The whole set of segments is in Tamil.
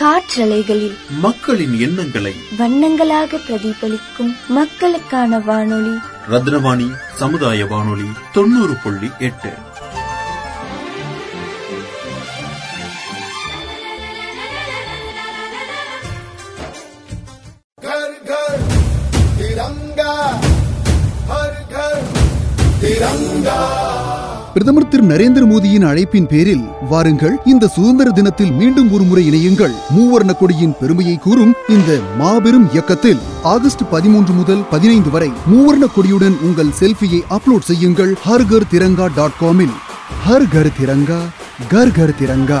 காற்றலைகளில் மக்களின் எண்ணங்களை வண்ணங்களாக பிரதிபலிக்கும் மக்களுக்கான வானொலி. ரத்னவாணி சமுதாய வானொலி தொண்ணூறு புள்ளி எட்டு. பிரதமர் திரு நரேந்திர மோடியின் அழைப்பின் பேரில் வாருங்கள். இந்த சுதந்திர தினத்தில் மீண்டும் ஒருமுறை இணையுங்கள். மூவர்ண கொடியின் பெருமையை கூறும் இந்த மாபெரும் இயக்கத்தில் ஆகஸ்ட் பதிமூன்று முதல் பதினைந்து வரை மூவர்ண கொடியுடன் உங்கள் செல்ஃபியை அப்லோட் செய்யுங்கள். ஹர்கர் திரங்கா டாட் காமில். ஹர் கர் திரங்கா கர் கர் திரங்கா.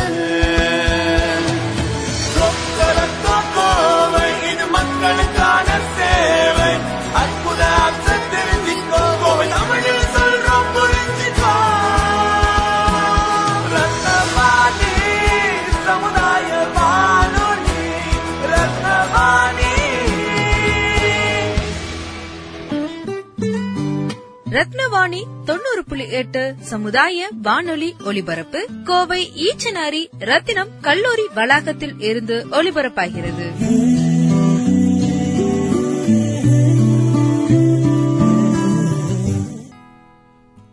வாணி தொண்ணூறு புள்ளி எட்டு சமுதாய வானொலி ஒலிபரப்பு கோவை ஈச்சனாரி ரத்தினம் கல்லூரி வளாகத்தில் இருந்து ஒலிபரப்பாகிறது.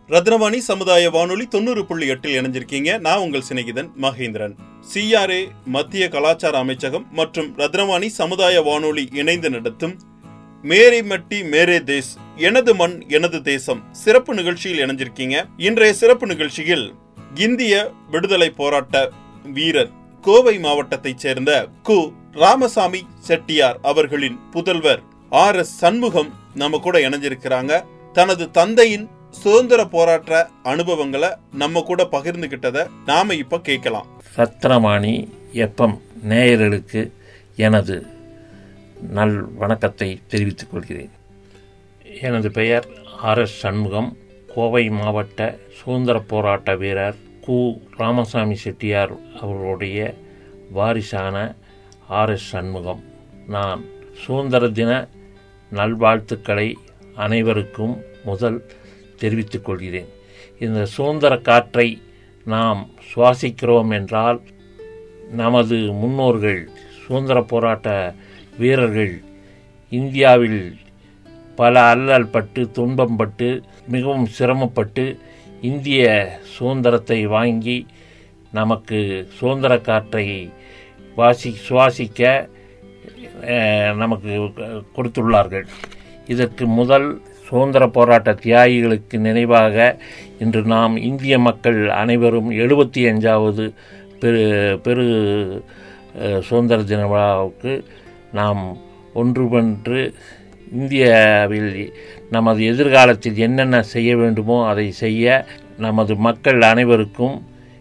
ரத்னவாணி சமுதாய வானொலி தொண்ணூறு புள்ளி எட்டில் இணைஞ்சிருக்கீங்க. நான் உங்கள் சிநேகிதன் மகேந்திரன். சிஆர்ஏ மத்திய கலாச்சார அமைச்சகம் மற்றும் ரத்னவாணி சமுதாய வானொலி இணைந்து நடத்தும் மேரி மட்டி மேரே தேஸ் எனது மண் எனது தேசம். சிறப்பு நிகழ்ச்சியில் இணைஞ்சிருக்கீங்க. இன்றைய சிறப்பு நிகழ்ச்சியில் இந்திய விடுதலை போராட்ட வீரர் கோவை மாவட்டத்தைச் சேர்ந்த கு. ராமசாமி செட்டியார் அவர்களின் புதல்வர் ஆர். எஸ். சண்முகம் நம்ம கூட இணைஞ்சிருக்கிறாங்க. தனது தந்தையின் சுதந்திர போராட்ட அனுபவங்களை நம்ம கூட பகிர்ந்துகிட்டத நாம இப்ப கேட்கலாம். ரத்னவாணி எப்பம் நேயர்களுக்கு எனது நல் வணக்கத்தை தெரிவித்துக் கொள்கிறேன். எனது பெயர் ஆர் எஸ் சண்முகம். கோவை மாவட்ட சுதந்திர போராட்ட வீரர் கு. ராமசாமி செட்டியார் அவர்களுடைய வாரிசான ஆர் எஸ் சண்முகம். நான் சுதந்திர தின நல்வாழ்த்துக்களை அனைவருக்கும் முதல் தெரிவித்துக் கொள்கிறேன். இந்த சுதந்திர காற்றை நாம் சுவாசிக்கிறோம் என்றால் நமது முன்னோர்கள் சுதந்திர போராட்ட வீரர்கள் இந்தியாவில் பல அல்லல் பட்டு துன்பம் பட்டு மிகவும் சிரமப்பட்டு இந்திய சுதந்திரத்தை வாங்கி நமக்கு சுதந்திர காற்றை வாசி சுவாசிக்க நமக்கு கொடுத்துள்ளார்கள். இதற்கு முதல் சுதந்திர போராட்ட தியாகிகளுக்கு நினைவாக இன்று நாம் இந்திய மக்கள் அனைவரும் எழுபத்தி அஞ்சாவது பெரு பெரு சுதந்திர தின விழாவுக்கு நாம் ஒன்றுபன்று இந்தியாவில் நமது எதிர்காலத்தில் என்னென்ன செய்ய வேண்டுமோ அதை செய்ய நமது மக்கள் அனைவருக்கும்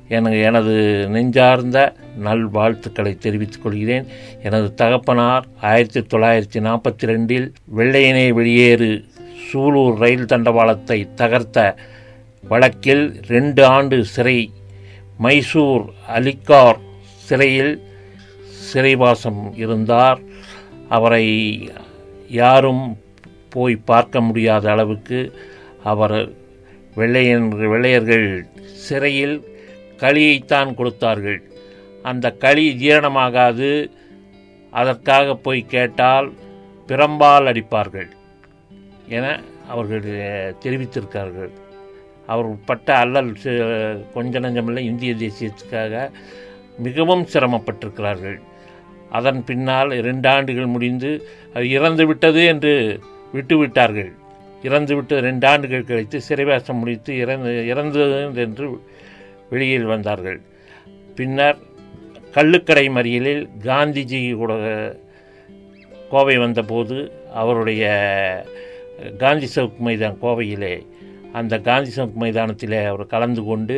என எனது நெஞ்சார்ந்த நல்வாழ்த்துக்களை தெரிவித்துக் கொள்கிறேன். எனது தகப்பனார் ஆயிரத்தி தொள்ளாயிரத்தி நாற்பத்தி ரெண்டில் வெள்ளையனே வெளியேறு சூலூர் ரயில் தண்டவாளத்தை தகர்த்த வழக்கில் ரெண்டு ஆண்டு சிறை மைசூர் அலிகார் சிறையில் சிறைவாசம் இருந்தார். அவரை யாரும் போய் பார்க்க முடியாத அளவுக்கு அவர் வெள்ளையன் வெள்ளையர்கள் சிறையில் களியைத்தான் கொடுத்தார்கள். அந்த களி ஜீரணமாகாது. அதற்காக போய் கேட்டால் பிரம்பால் அடிப்பார்கள் என அவர்கள் தெரிவித்திருக்கார்கள். அவர் பட்ட அல்லல் கொஞ்ச நஞ்சமில்லை இந்திய தேசியத்துக்காக மிகவும் சிரமப்பட்டிருக்கிறார்கள். அதன் பின்னால் இரண்டாண்டுகள் முடிந்து அது இறந்து விட்டது என்று விட்டுவிட்டார்கள். இறந்து விட்டு ரெண்டு ஆண்டுகள் கழித்து சிறைவாசம் முடித்து இறந்து இறந்தது என்று வெளியில் வந்தார்கள். பின்னர் கள்ளுக்கடை மறியலில் காந்திஜி கூட கோவை வந்தபோது அவருடைய காந்தி சவுக் மைதான் கோவையிலே அந்த காந்தி சவுக் மைதானத்தில் அவர் கலந்து கொண்டு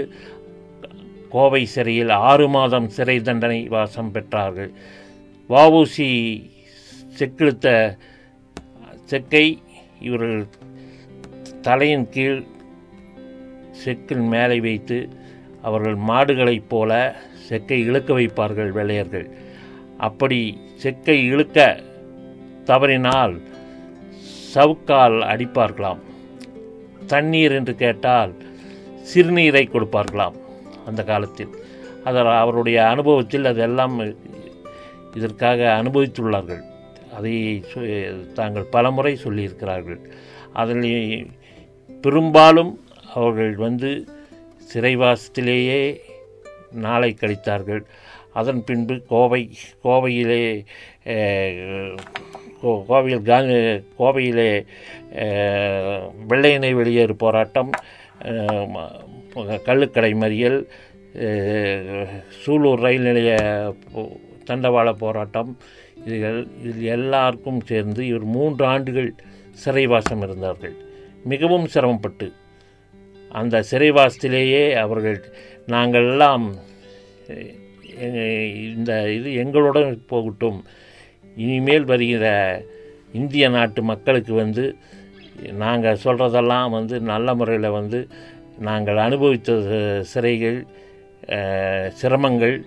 கோவை சிறையில் ஆறு மாதம் சிறை தண்டனை வாசம் பெற்றார்கள். வஉசி செக்கெழுத்த செக்கை இவர்கள் தலையின் கீழ் செக்கின் மேலே வைத்து அவர்கள் மாடுகளைப் போல செக்கை இழுக்க வைப்பார்கள் வெள்ளையர்கள். அப்படி செக்கை இழுக்க தவறினால் சவுக்கால் அடிப்பார்களாம். தண்ணீர் என்று கேட்டால் சிறுநீரை கொடுப்பார்களாம் அந்த காலத்தில். அதில் அவருடைய அனுபவத்தில் அதெல்லாம் இதற்காக அனுபவித்துள்ளார்கள். அதை தாங்கள் பலமுறை சொல்லியிருக்கிறார்கள். அதில் பெரும்பாலும் அவர்கள் வந்து சிறைவாசத்திலேயே நாளை கழித்தார்கள். அதன் பின்பு கோவை கோவையிலே கோ- கோவையில் காந்தி கோவையிலே வெள்ளையனை வெளியேறு போராட்டம் கள்ளுக்கடை மறியல் சூலூர் ரயில் நிலைய தண்டவாள போராட்டம். இதுகள் இதில் எல்லாருக்கும் சேர்ந்து இவர் மூன்று ஆண்டுகள் சிறைவாசம் இருந்தார்கள். மிகவும் சிரமப்பட்டு. அந்த சிறைவாசத்திலேயே அவர்கள் நாங்கள் எல்லாம் எ- இந்த இது எங்களுடன் போகட்டும். இனிமேல் வருகிற இந்திய நாட்டு மக்களுக்கு வந்து நாங்கள் சொல்கிறதெல்லாம் வந்து நல்ல முறையில் வந்து நாங்கள் அனுபவித்த சிறைகள் சிரமங்கள்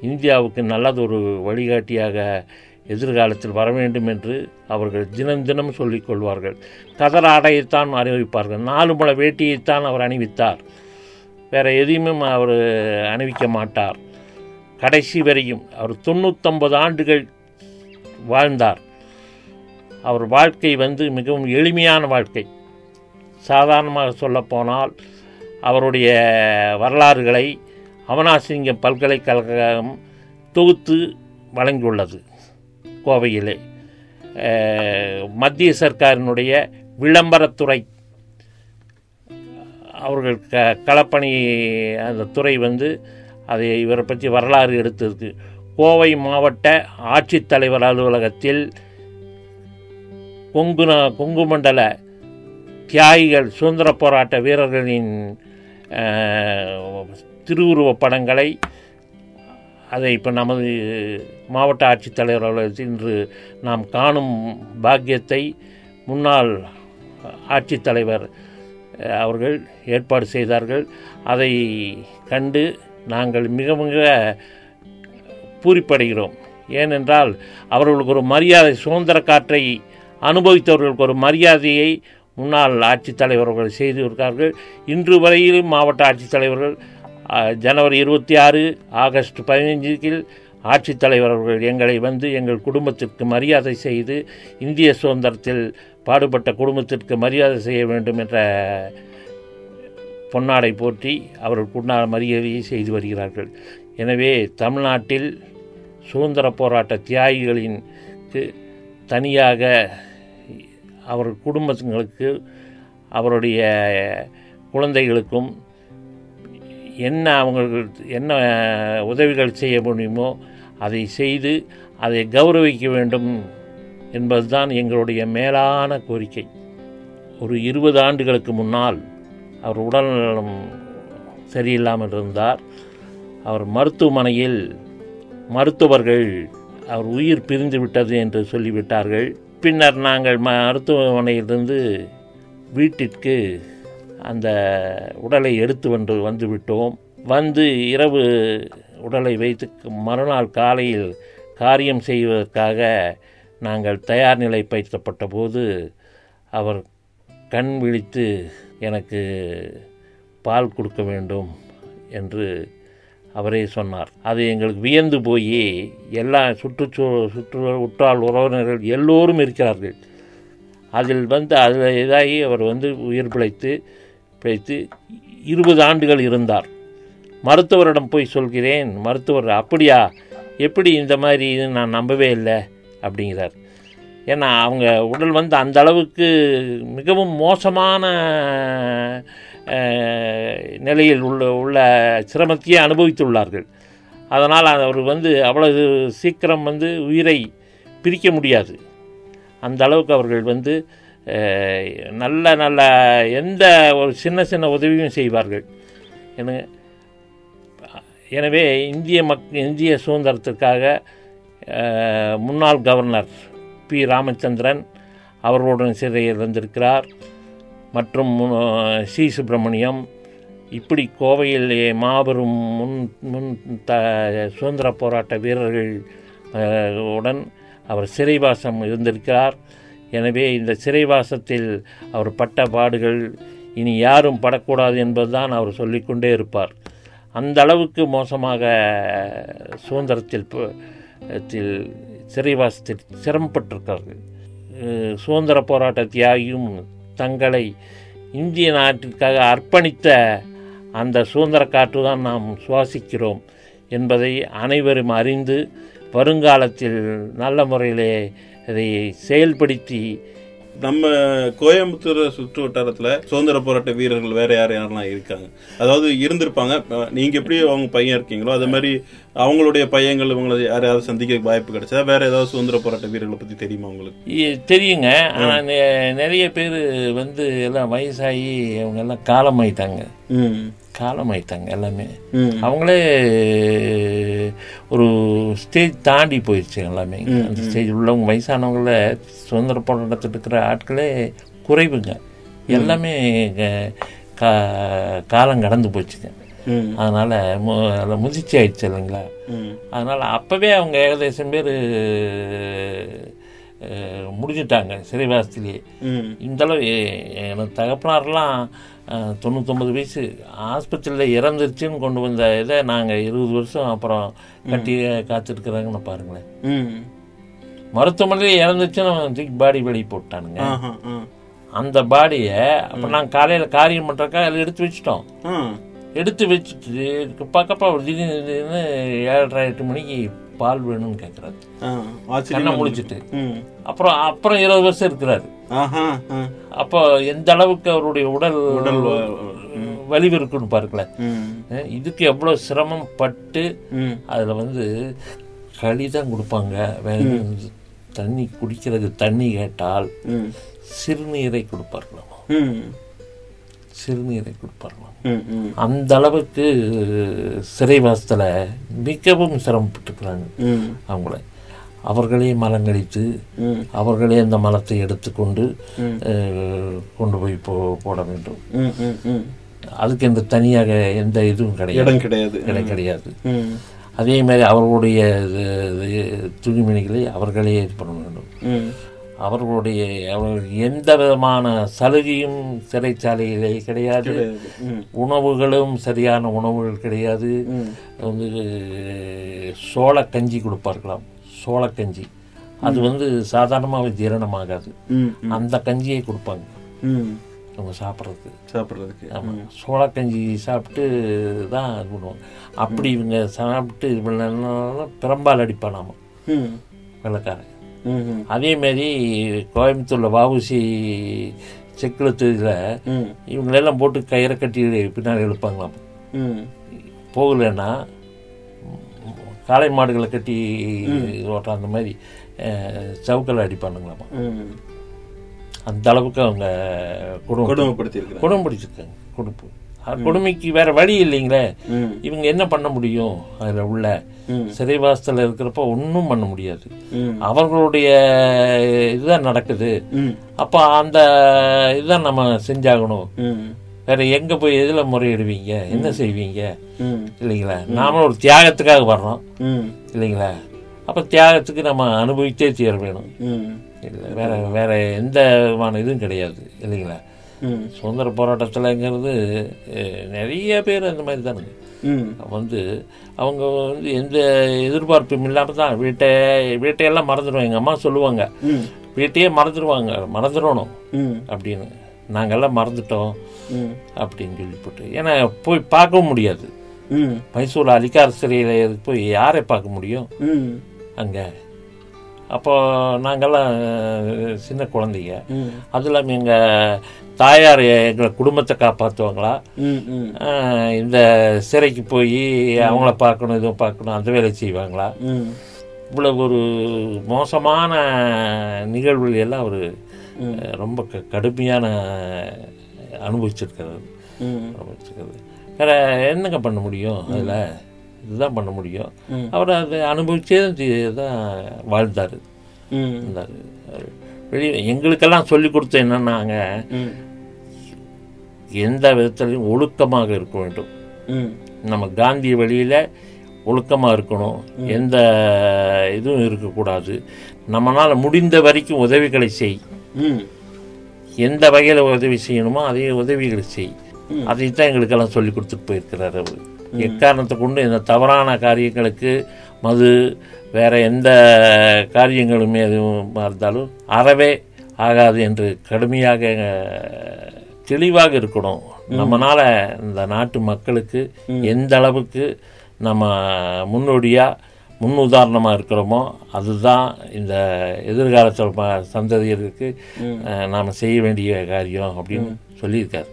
இந்தியாவுக்கு நல்லதொரு வழிகாட்டியாக எதிர்காலத்தில் வர வேண்டும் என்று அவர்கள் தினம் தினம் சொல்லிக் கொள்வார்கள். கதர் ஆடையைத்தான் அணிவிப்பார்கள் நாலு மலை வேட்டியைத்தான் அவர் அணிவித்தார். வேற எதையுமே அவர் அணிவிக்க மாட்டார். கடைசி வரையும் அவர் தொண்ணூத்தொன்பது ஆண்டுகள் வாழ்ந்தார். அவர் வாழ்க்கை வந்து மிகவும் எளிமையான வாழ்க்கை. சாதாரணமாக சொல்லப்போனால் அவருடைய வரலாறுகளை அவனாசிங்கம் பல்கலைக்கழகம் தொகுத்து வழங்கியுள்ளது. கோவையிலே. மத்திய சர்க்காரினுடைய விளம்பரத்துறை. அவர்கள் க களப்பணி அந்த துறை வந்து அதை இவரை பற்றி வரலாறு எடுத்திருக்கு. கோவை மாவட்ட ஆட்சித்தலைவர் அலுவலகத்தில் கொங்கு கொங்குமண்டல கொங்கு மண்டல தியாகிகள் சுதந்திர போராட்ட வீரர்களின் திருவுருவ திருவுருவப் படங்களை அதை இப்போ நமது மாவட்ட ஆட்சித்தலைவர் அலுவலகத்தில் இன்று நாம் காணும் பாக்கியத்தை முன்னாள் ஆட்சித்தலைவர் அவர்கள் ஏற்பாடு செய்தார்கள். அதை கண்டு நாங்கள் மிக மிக பூரிப்படைகிறோம். ஏனென்றால் அவர்களுக்கு ஒரு மரியாதை சுதந்திர காற்றை அனுபவித்தவர்களுக்கு ஒரு மரியாதையை முன்னாள் ஆட்சித்தலைவர்கள் அவர்கள் செய்திருக்கார்கள் இன்று வரையிலும் மாவட்ட ஆட்சித்தலைவர்கள் ஜனவரி இருபத்தி ஆறு ஆகஸ்ட் பதினைஞ்சில் ஆட்சித்தலைவர் அவர்கள் எங்களை வந்து எங்கள் குடும்பத்திற்கு மரியாதை செய்து இந்திய சுதந்திரத்தில் பாடுபட்ட குடும்பத்திற்கு மரியாதை செய்ய வேண்டும் என்ற பொன்னாடை போற்றி அவர்கள் உண்டான மரியாதையை செய்து வருகிறார்கள். எனவே தமிழ்நாட்டில் சுதந்திர போராட்ட தியாகிகளின்க்கு தனியாக அவர் குடும்பங்களுக்கு அவருடைய குழந்தைகளுக்கும் என்ன அவங்களுக்கு என்ன உதவிகள் செய்ய முடியுமோ அதை செய்து அதை கௌரவிக்க வேண்டும் என்பதுதான் எங்களுடைய மேலான கோரிக்கை. ஒரு இருபது ஆண்டுகளுக்கு முன்னால் அவர் உடல்நலம் சரியில்லாமல் இருந்தார். அவர் மருத்துவமனையில் மருத்துவர்கள் அவர் உயிர் பிரிந்து விட்டது என்று சொல்லிவிட்டார்கள். பின்னர் நாங்கள் மருத்துவமனையிலிருந்து வீட்டிற்கு அந்த உடலை எடுத்து வந்து வந்து விட்டோம் வந்து இரவு உடலை வைத்து மறுநாள் காலையில் காரியம் செய்வதற்காக நாங்கள் தயார் நிலைப்படுத்தப்பட்ட போது அவர் கண் விழித்து எனக்கு பால் கொடுக்க வேண்டும் என்று அவரே சொன்னார். அது எங்களுக்கு வியந்து போய் எல்லா சுற்றுச்சூ சுற்று உற்றால் உறவினர்கள் எல்லோரும் இருக்கிறார்கள். அதில் வந்து அதில் இதாகி அவர் வந்து உயிர் பிழைத்து பிழைத்து இருபது ஆண்டுகள் இருந்தார். மருத்துவரிடம் போய் சொல்கிறேன் மருத்துவர் அப்படியா? எப்படி இந்த மாதிரி இது நான் நம்பவே இல்லை அப்படிங்கிறார். ஏன்னா அவங்க உடல் வந்து அந்த அளவுக்கு மிகவும் மோசமான நிலையில் உள்ள உள்ள சிரமத்தையே அனுபவித்துள்ளார்கள். அதனால் அவர் வந்து அவ்வளவு சீக்கிரம் வந்து உயிரை பிரிக்க முடியாது. அந்த அளவுக்கு அவர்கள் வந்து நல்ல நல்ல எந்த ஒரு சின்ன சின்ன உதவியும் செய்வார்கள். எனக்கு எனவே இந்திய மக் இந்திய சுதந்திரத்திற்காக முன்னாள் கவர்னர் பி. ராமச்சந்திரன் அவர்களுடன் சிறையில் இருந்திருக்கிறார் மற்றும் சி. சுப்பிரமணியம் இப்படி கோவையில் மாபெரும் முன் முன் த சுதந்திர போராட்ட வீரர்கள் உடன் அவர் சிறைவாசம் இருந்திருக்கிறார். எனவே இந்த சிறைவாசத்தில் அவர் பட்ட பாடுகள் இனி யாரும் படக்கூடாது என்பதுதான் அவர் சொல்லிக்கொண்டே இருப்பார். அந்த அளவுக்கு மோசமாக சுதந்திரத்தில் சிறைவாசத்தில் சிரமப்பட்டிருக்கிறார்கள் சுதந்திர போராட்ட தியாகியும் தங்களை இந்திய நாட்டிற்காக அர்ப்பணித்த அந்த சுதந்திர காற்று தான் நாம் சுவாசிக்கிறோம் என்பதை அனைவரும் அறிந்து வருங்காலத்தில் நல்ல முறையிலே அதை செயல்படுத்தி நம்ம கோயம்புத்தூர் சுற்று வட்டாரத்துல சுதந்திர போராட்ட வீரர்கள் வேற யார் யாரெல்லாம் இருக்காங்க? அதாவது இருந்திருப்பாங்க. அஹ் நீங்க எப்படி அவங்க பையன் இருக்கீங்களோ அதே மாதிரி அவங்களுடைய பையன்கள் இவங்களை யாரையாவது சந்திக்க வாய்ப்பு கிடைச்சா வேற ஏதாவது சுதந்திர போராட்ட வீரர்களை பத்தி தெரியுமா உங்களுக்கு? தெரியுங்க. ஆனால் நிறைய பேர் வந்து எல்லாம் வயசாகி அவங்க எல்லாம் காலமாயிட்டாங்க. ம் காலமாயிட்டாங்க எல்லாமே. அவங்களே ஒரு ஸ்டேஜ் தாண்டி போயிடுச்சு எல்லாமே. அந்த ஸ்டேஜ் உள்ளவங்க வயசானவங்கள சுதந்திர போராட்டத்தில் இருக்கிற ஆட்களே குறைவுங்க. எல்லாமே கா- காலம் கடந்து போச்சுங்க. அதனால மு- முதிர்ச்சி ஆயிடுச்சு இல்லைங்களா. அதனால அப்பவே அவங்க ஏகദേശம் பேர் முடிஞ்சிட்டாங்க சிறைவாசத்திலேயே ம். இந்த அளவு எ- எனக்கு தகப்பனாரெல்லாம் அஹ், தொண்ணூத்தொம்பது வயசு ஆஸ்பத்திரியில் இறந்துருச்சுன்னு கொண்டு வந்த இதை நாங்கள் இருபது வருஷம் அப்புறம் கட்டி காத்திருக்கிறாங்கன்னு பாருங்களேன். மருத்துவமனையில் இறந்துச்சுன்னு தூக்கி பாடி வெளியே போட்டானுங்க. அந்த பாடியை அப்போ நாங்கள் காலையில் காரியம் பண்ணுறக்கா அதில் எடுத்து வச்சிட்டோம். எடுத்து வச்சுட்டு அவர் திடீர்னு திடீர்னு ஏழரை எட்டு மணிக்கு பால் வேணும்னு கேட்குறாரு ஆ. கண்ணை ஆச்சரியமா முழிச்சிட்டு ம். அப்புறம் அப்புறம் இருபது வருஷம் இருக்கிறாரு. அப்போ எந்த அளவுக்கு அவருடைய உடல் உடல் வலிவு இருக்குன்னு பாருங்களேன் இதுக்கு எவ்வளோ சிரமம் பட்டு. அதில் வந்து களி தான் கொடுப்பாங்க தண்ணி குடிக்கிறதுக்கு தண்ணி கேட்டால். சிறுநீரை கொடுப்பார்களாம் ம். சிறுநீரை. ம். அந்த அளவுக்கு சிறைவாசத்தில் மிகவும் சிரமப்பட்டுக்கிறாங்க. அவங்கள அவர்களே மலங்கடித்து ம். அவர்களே அந்த மலத்தை எடுத்துக்கொண்டு கொண்டு போய் போ போட வேண்டும். அதுக்கு எந்த தனியாக எந்த இதுவும் கிடையாது இடம் கிடையாது கிடை- கிடையாது. அதே மாதிரி அவர்களுடைய துணிமணிகளை அவர்களே இது பண்ண வேண்டும். அவர்களுடைய அவர்களுக்கு எந்த விதமான சலுகையும் சிறைச்சாலையிலே கிடையாது. உணவுகளும் சரியான உணவுகள் கிடையாது. வந்து சோளக்கஞ்சி கொடுப்பார்களாம். சோளக்கஞ்சி அது வந்து சாதாரணமாக ஜீரணமாகாது. அந்த கஞ்சியை கொடுப்பாங்க. அவங்க சாப்பிட்றதுக்கு. சாப்பிடுறதுக்கு. ஆமாம் சோளக்கஞ்சி சாப்பிட்டு தான் இது பண்ணுவாங்க. அப்படி இவங்க சாப்பிட்டு பண்ணலாம் பெரும்பால் அடிப்பானாமா. வெள்ளக்காரன். ம். ம். அதே மாதிரி கோயம்புத்தூரில் வாவுசி செக்குளத்தில் ம். இவங்களெல்லாம் போட்டு கயிறை கட்டி பின்னாடி இழுப்பாங்களாம் ம். போகலைன்னா காளை மாடுகளை கட்டி ஓட்டுற அந்த மாதிரி சவுக்கல் அடிப்பானுங்களாமா. அந்த அளவுக்கு அவங்க குடும்பம் கொடுமைப்படுத்தியிருக்கிறாங்க. குடும்பம் பிடிச்சிருக்காங்க குடும்பம் கொடுமைக்கு வேற வழி இல்லைங்களே. இவங்க என்ன பண்ண முடியும் அதில் உள்ள. சிறைவாசத்தில் இருக்கிறப்ப ஒன்றும் பண்ண முடியாது. அவர்களுடைய இதுதான் நடக்குது. அப்போ அந்த இதுதான் நம்ம செஞ்சாகணும். வேற எங்க போய் எதுல முறையிடுவீங்க என்ன செய்வீங்க. இல்லைங்களா நாமளும் ஒரு தியாகத்துக்காக வர்றோம். இல்லைங்களா அப்ப தியாகத்துக்கு நம்ம அனுபவித்தே தீர வேணும் வேற வேற எந்த விதமான இதுவும் கிடையாது இல்லைங்களா. சுதந்திர போராட்டத்தில்ங்கிறது நிறைய பேர் அந்த மாதிரி தானுங்க. வந்து அவங்க வந்து எந்த எதிர்பார்ப்பும் இல்லாமல் தான் வீட்டை வீட்டையெல்லாம் மறந்துடுவாங்க எங்கள் அம்மா சொல்லுவாங்க. வீட்டையே மறந்துடுவாங்க மறந்துடணும். அப்படின்னு நாங்கெல்லாம் மறந்துட்டோம். அப்படின்னு சொல்லி போட்டு ஏன்னா போய் பார்க்கவும் முடியாது. மைசூர் அலிகார் சிறையில் போய் யாரை பார்க்க முடியும். அங்கே அப்போ நாங்கெல்லாம் அஹ், சின்ன குழந்தைங்க. அதுவும் இல்லாமல் எங்கள் தாயார் எங்களை குடும்பத்தை காப்பாற்றுவாங்களா இந்த சிறைக்கு போய் அவங்கள பார்க்கணும் இதுவும் பார்க்கணும் அந்த வேலை செய்வாங்களா? ம். இவ்வளவு ஒரு மோசமான நிகழ்வுகள் எல்லாம் அவர் ரொம்ப க- கடுமையான அனுபவிச்சிருக்கிறாரு ம். அனுபவிச்சிருக்கிறது. வேற என்னங்க பண்ண முடியும் அதில்? இதுதான் பண்ண முடியும். அவர் அதை அனுபவிச்சே தான் வாழ்ந்தார். இருந்தார். வெளியே எங்களுக்கெல்லாம் சொல்லி கொடுத்த என்னன்னாங்க எந்த விதத்திலையும் ஒழுக்கமாக இருக்க வேண்டும். நம்ம காந்திய வழியில் ஒழுக்கமாக இருக்கணும். எந்த இதுவும் இருக்கக்கூடாது. நம்மளால் முடிந்த வரைக்கும் உதவிகளை செய். எந்த வகையில் உதவி செய்யணுமோ அதே உதவிகளை செய். அதை தான் எங்களுக்கெல்லாம் சொல்லி கொடுத்துட்டு போயிருக்கிறார் அவர். எக்காரணத்தை கொண்டு இந்த தவறான காரியங்களுக்கு மது வேற எந்த காரியங்களுமே எதுவும் இருந்தாலும் அறவே ஆகாது என்று கடுமையாக தெளிவாக இருக்கணும். நம்மனால இந்த நாட்டு மக்களுக்கு எந்த அளவுக்கு நம்ம முன்னோடியாக முன் உதாரணமாக இருக்கிறோமோ அதுதான் இந்த எதிர்கால ச- சந்ததியருக்கு நாம செய்ய வேண்டிய காரியம் அப்படின்னு சொல்லியிருக்காரு.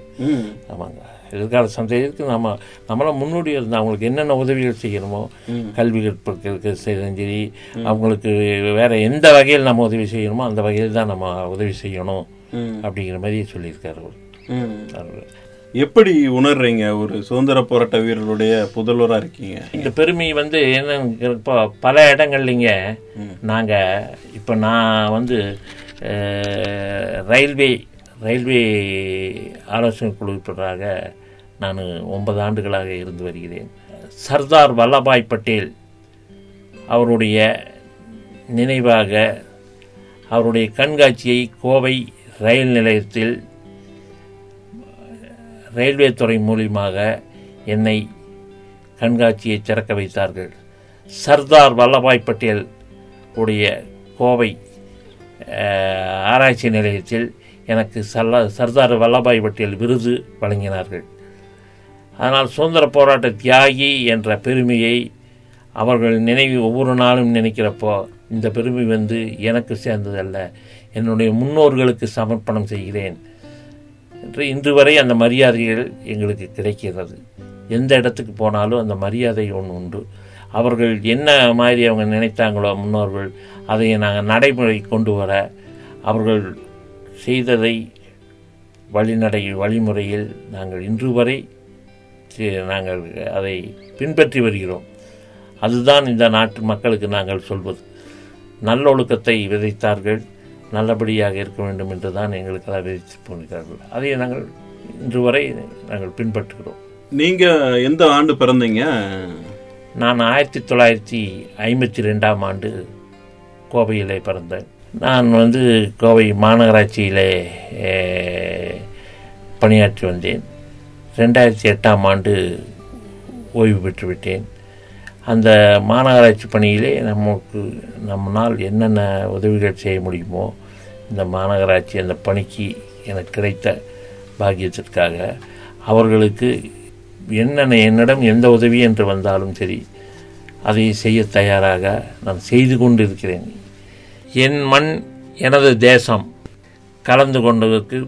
ஆமாங்க. எதிர்கால சந்ததிக்கு நம்ம நம்மளாம் முன்னோடி இருந்து அவங்களுக்கு என்னென்ன உதவிகள் செய்யணுமோ கல்வி கற்பதற்கு சரி அவங்களுக்கு வேற எந்த வகையில் நம்ம உதவி செய்யணுமோ அந்த வகையில் தான் நம்ம உதவி செய்யணும் அப்படிங்கிற மாதிரி சொல்லியிருக்காரு அவர். எப்படி உணர்றீங்க? ஒரு சுதந்திர போராட்ட வீரருடைய புதல்வரா இருக்கீங்க. இந்த பெருமை வந்து என்னன்னு இப்போ பல இடங்கள்லிங்க. நாங்கள் இப்போ நான் வந்து ரயில்வே ரயில்வே ஆலோசனை குழுவினராக நான் ஒன்பது ஆண்டுகளாக இருந்து வருகிறேன். சர்தார் வல்லபாய் பட்டேல் அவருடைய நினைவாக அவருடைய கண்காட்சியை கோவை ரயில் நிலையத்தில் ரயில்வே துறை மூலியமாக என்னை கண்காட்சியை திறக்க வைத்தார்கள். சர்தார் வல்லபாய் பட்டேல் உடைய கோவை ஆராய்ச்சி நிலையத்தில் எனக்கு சல்ல சர்தார் வல்லபாய் பட்டேல் விருது வழங்கினார்கள். அதனால் சுதந்திர போராட்ட தியாகி என்ற பெருமையை அவர்கள் நினைவு ஒவ்வொரு நாளும் நினைக்கிறப்போ இந்த பெருமை வந்து எனக்கு சேர்ந்ததல்ல. என்னுடைய முன்னோர்களுக்கு சமர்ப்பணம் செய்கிறேன் என்று இன்று வரை அந்த மரியாதைகள் எங்களுக்கு கிடைக்கிறது. எந்த இடத்துக்கு போனாலும் அந்த மரியாதை ஒன்று உண்டு. அவர்கள் என்ன மாதிரி அவங்க நினைத்தாங்களோ முன்னோர்கள் அதை நாங்கள் நடைமுறை கொண்டு வர அவர்கள் செய்ததை வழிநடை வழிமுறையில் நாங்கள் இன்று வரை நாங்கள் அதை பின்பற்றி வருகிறோம். அதுதான் இந்த நாட்டு மக்களுக்கு நாங்கள் சொல்வது. நல்லொழுக்கத்தை விதைத்தார்கள் நல்லபடியாக இருக்க வேண்டும் என்று தான் எங்களுக்கு அதை விதைத்து போகிறார்கள். அதை நாங்கள் இன்று வரை நாங்கள் பின்பற்றுகிறோம். நீங்க எந்த ஆண்டு பிறந்தீங்க? நான் ஆயிரத்தி தொள்ளாயிரத்தி ஐம்பத்தி ரெண்டாம் ஆண்டு கோவையிலே பிறந்தேன். நான் வந்து கோவை மாநகராட்சியிலே பணியாற்றி வந்தேன். ரெண்டாயிரத்தி எட்டாம் ஆண்டு ஓய்வு பெற்றுவிட்டேன் அந்த மாநகராட்சி பணியிலே நமக்கு நம்மளால் என்னென்ன உதவிகள் செய்ய முடியுமோ இந்த மாநகராட்சி அந்த பணிக்கு எனக்கு கிடைத்த பாக்கியத்திற்காக அவர்களுக்கு என்னென்ன என்னிடம் எந்த உதவி என்று வந்தாலும் சரி அதை செய்ய தயாராக நான் செய்து கொண்டிருக்கிறேன். என் மண் எனது தேசம் கலந்து கொண்டதற்கு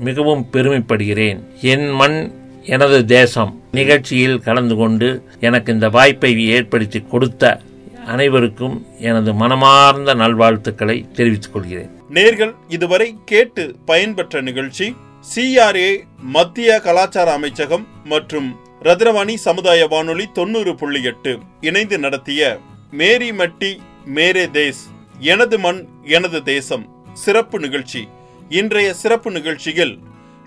மிகவும் பெருமைப்படுகிறேன். என் மண் எனது தேசம் நிகழ்ச்சியில் கலந்து கொண்டு எனக்கு இந்த வாய்ப்பை ஏற்படுத்தி கொடுத்த அனைவருக்கும் எனது மனமார்ந்த நல்வாழ்த்துக்களை தெரிவித்துக் கொள்கிறேன். நேர்கள் இதுவரை கேட்டு பயன்பெற்ற நிகழ்ச்சி சிஆர்ஏ மத்திய கலாச்சார அமைச்சகம் மற்றும் ரத்னவாணி சமுதாய வானொலி தொண்ணூறு புள்ளி எட்டு இணைந்து நடத்திய மேரி மட்டி மேரே தேஸ் எனது மண் எனது தேசம் சிறப்பு நிகழ்ச்சி. இன்றைய சிறப்பு நிகழ்ச்சியில்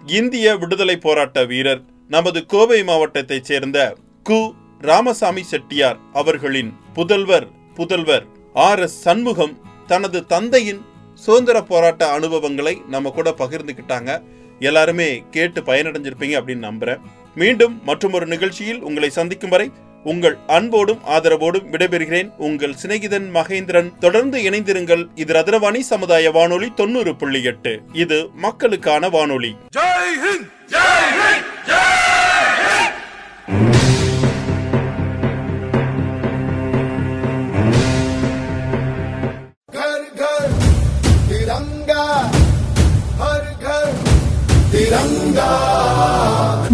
இந்திய விடுதலை போராட்ட வீரர் நமது கோவை மாவட்டத்தைச் சேர்ந்த கு. ராமசாமி செட்டியார் அவர்களின் புதல்வர் புதல்வர் ஆர். எஸ். சண்முகம் தனது தந்தையின் சுதந்திர போராட்ட அனுபவங்களை நம்ம கூட பகிர்ந்துக்கிட்டாங்க எல்லாருமே கேட்டு பயனடைஞ்சிருப்பீங்க அப்படின்னு நம்புறேன். மீண்டும் மற்றொரு நிகழ்ச்சியில் உங்களை சந்திக்கும் வரை உங்கள் அன்போடும் ஆதரவோடும் விடைபெறுகிறேன். உங்கள் சிநேகிதன் மகேந்திரன். தொடர்ந்து இணைந்திருங்கள். இது ரத்னவாணி சமுதாய வானொலி தொண்ணூறு புள்ளி எட்டு. இது மக்களுக்கான வானொலி. ஜெய் ஹிந்த்! ஜெய் ஹிந்த்! ஜெய்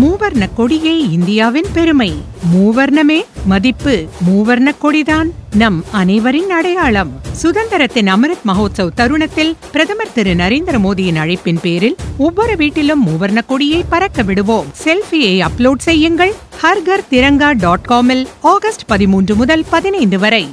மூவர்ண கொடியே இந்தியாவின் பெருமை. மூவர்ணமே மதிப்பு மூவர்ண கொடிதான். நம் அனைவரின் அடையாளம். சுதந்திரத்தின் அமிர்த் மகோத்சவ் தருணத்தில் பிரதமர் திரு நரேந்திர மோடியின் அழைப்பின் பேரில் ஒவ்வொரு வீட்டிலும் மூவர்ண கொடியை பறக்க விடுவோம். செல்ஃபியை அப்லோட் செய்யுங்கள். ஹர்கர் திரங்கா டாட் காமில் ஆகஸ்ட் பதிமூன்று முதல் பதினைந்து வரை.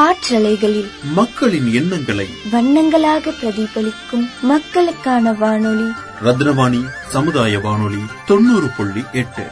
காற்றலைகளில் மக்களின் எண்ணங்களை வண்ணங்களாக பிரதிபலிக்கும் மக்களுக்கான வானொலி. ரத்னவாணி சமுதாய வானொலி தொண்ணூறு புள்ளி எட்டு.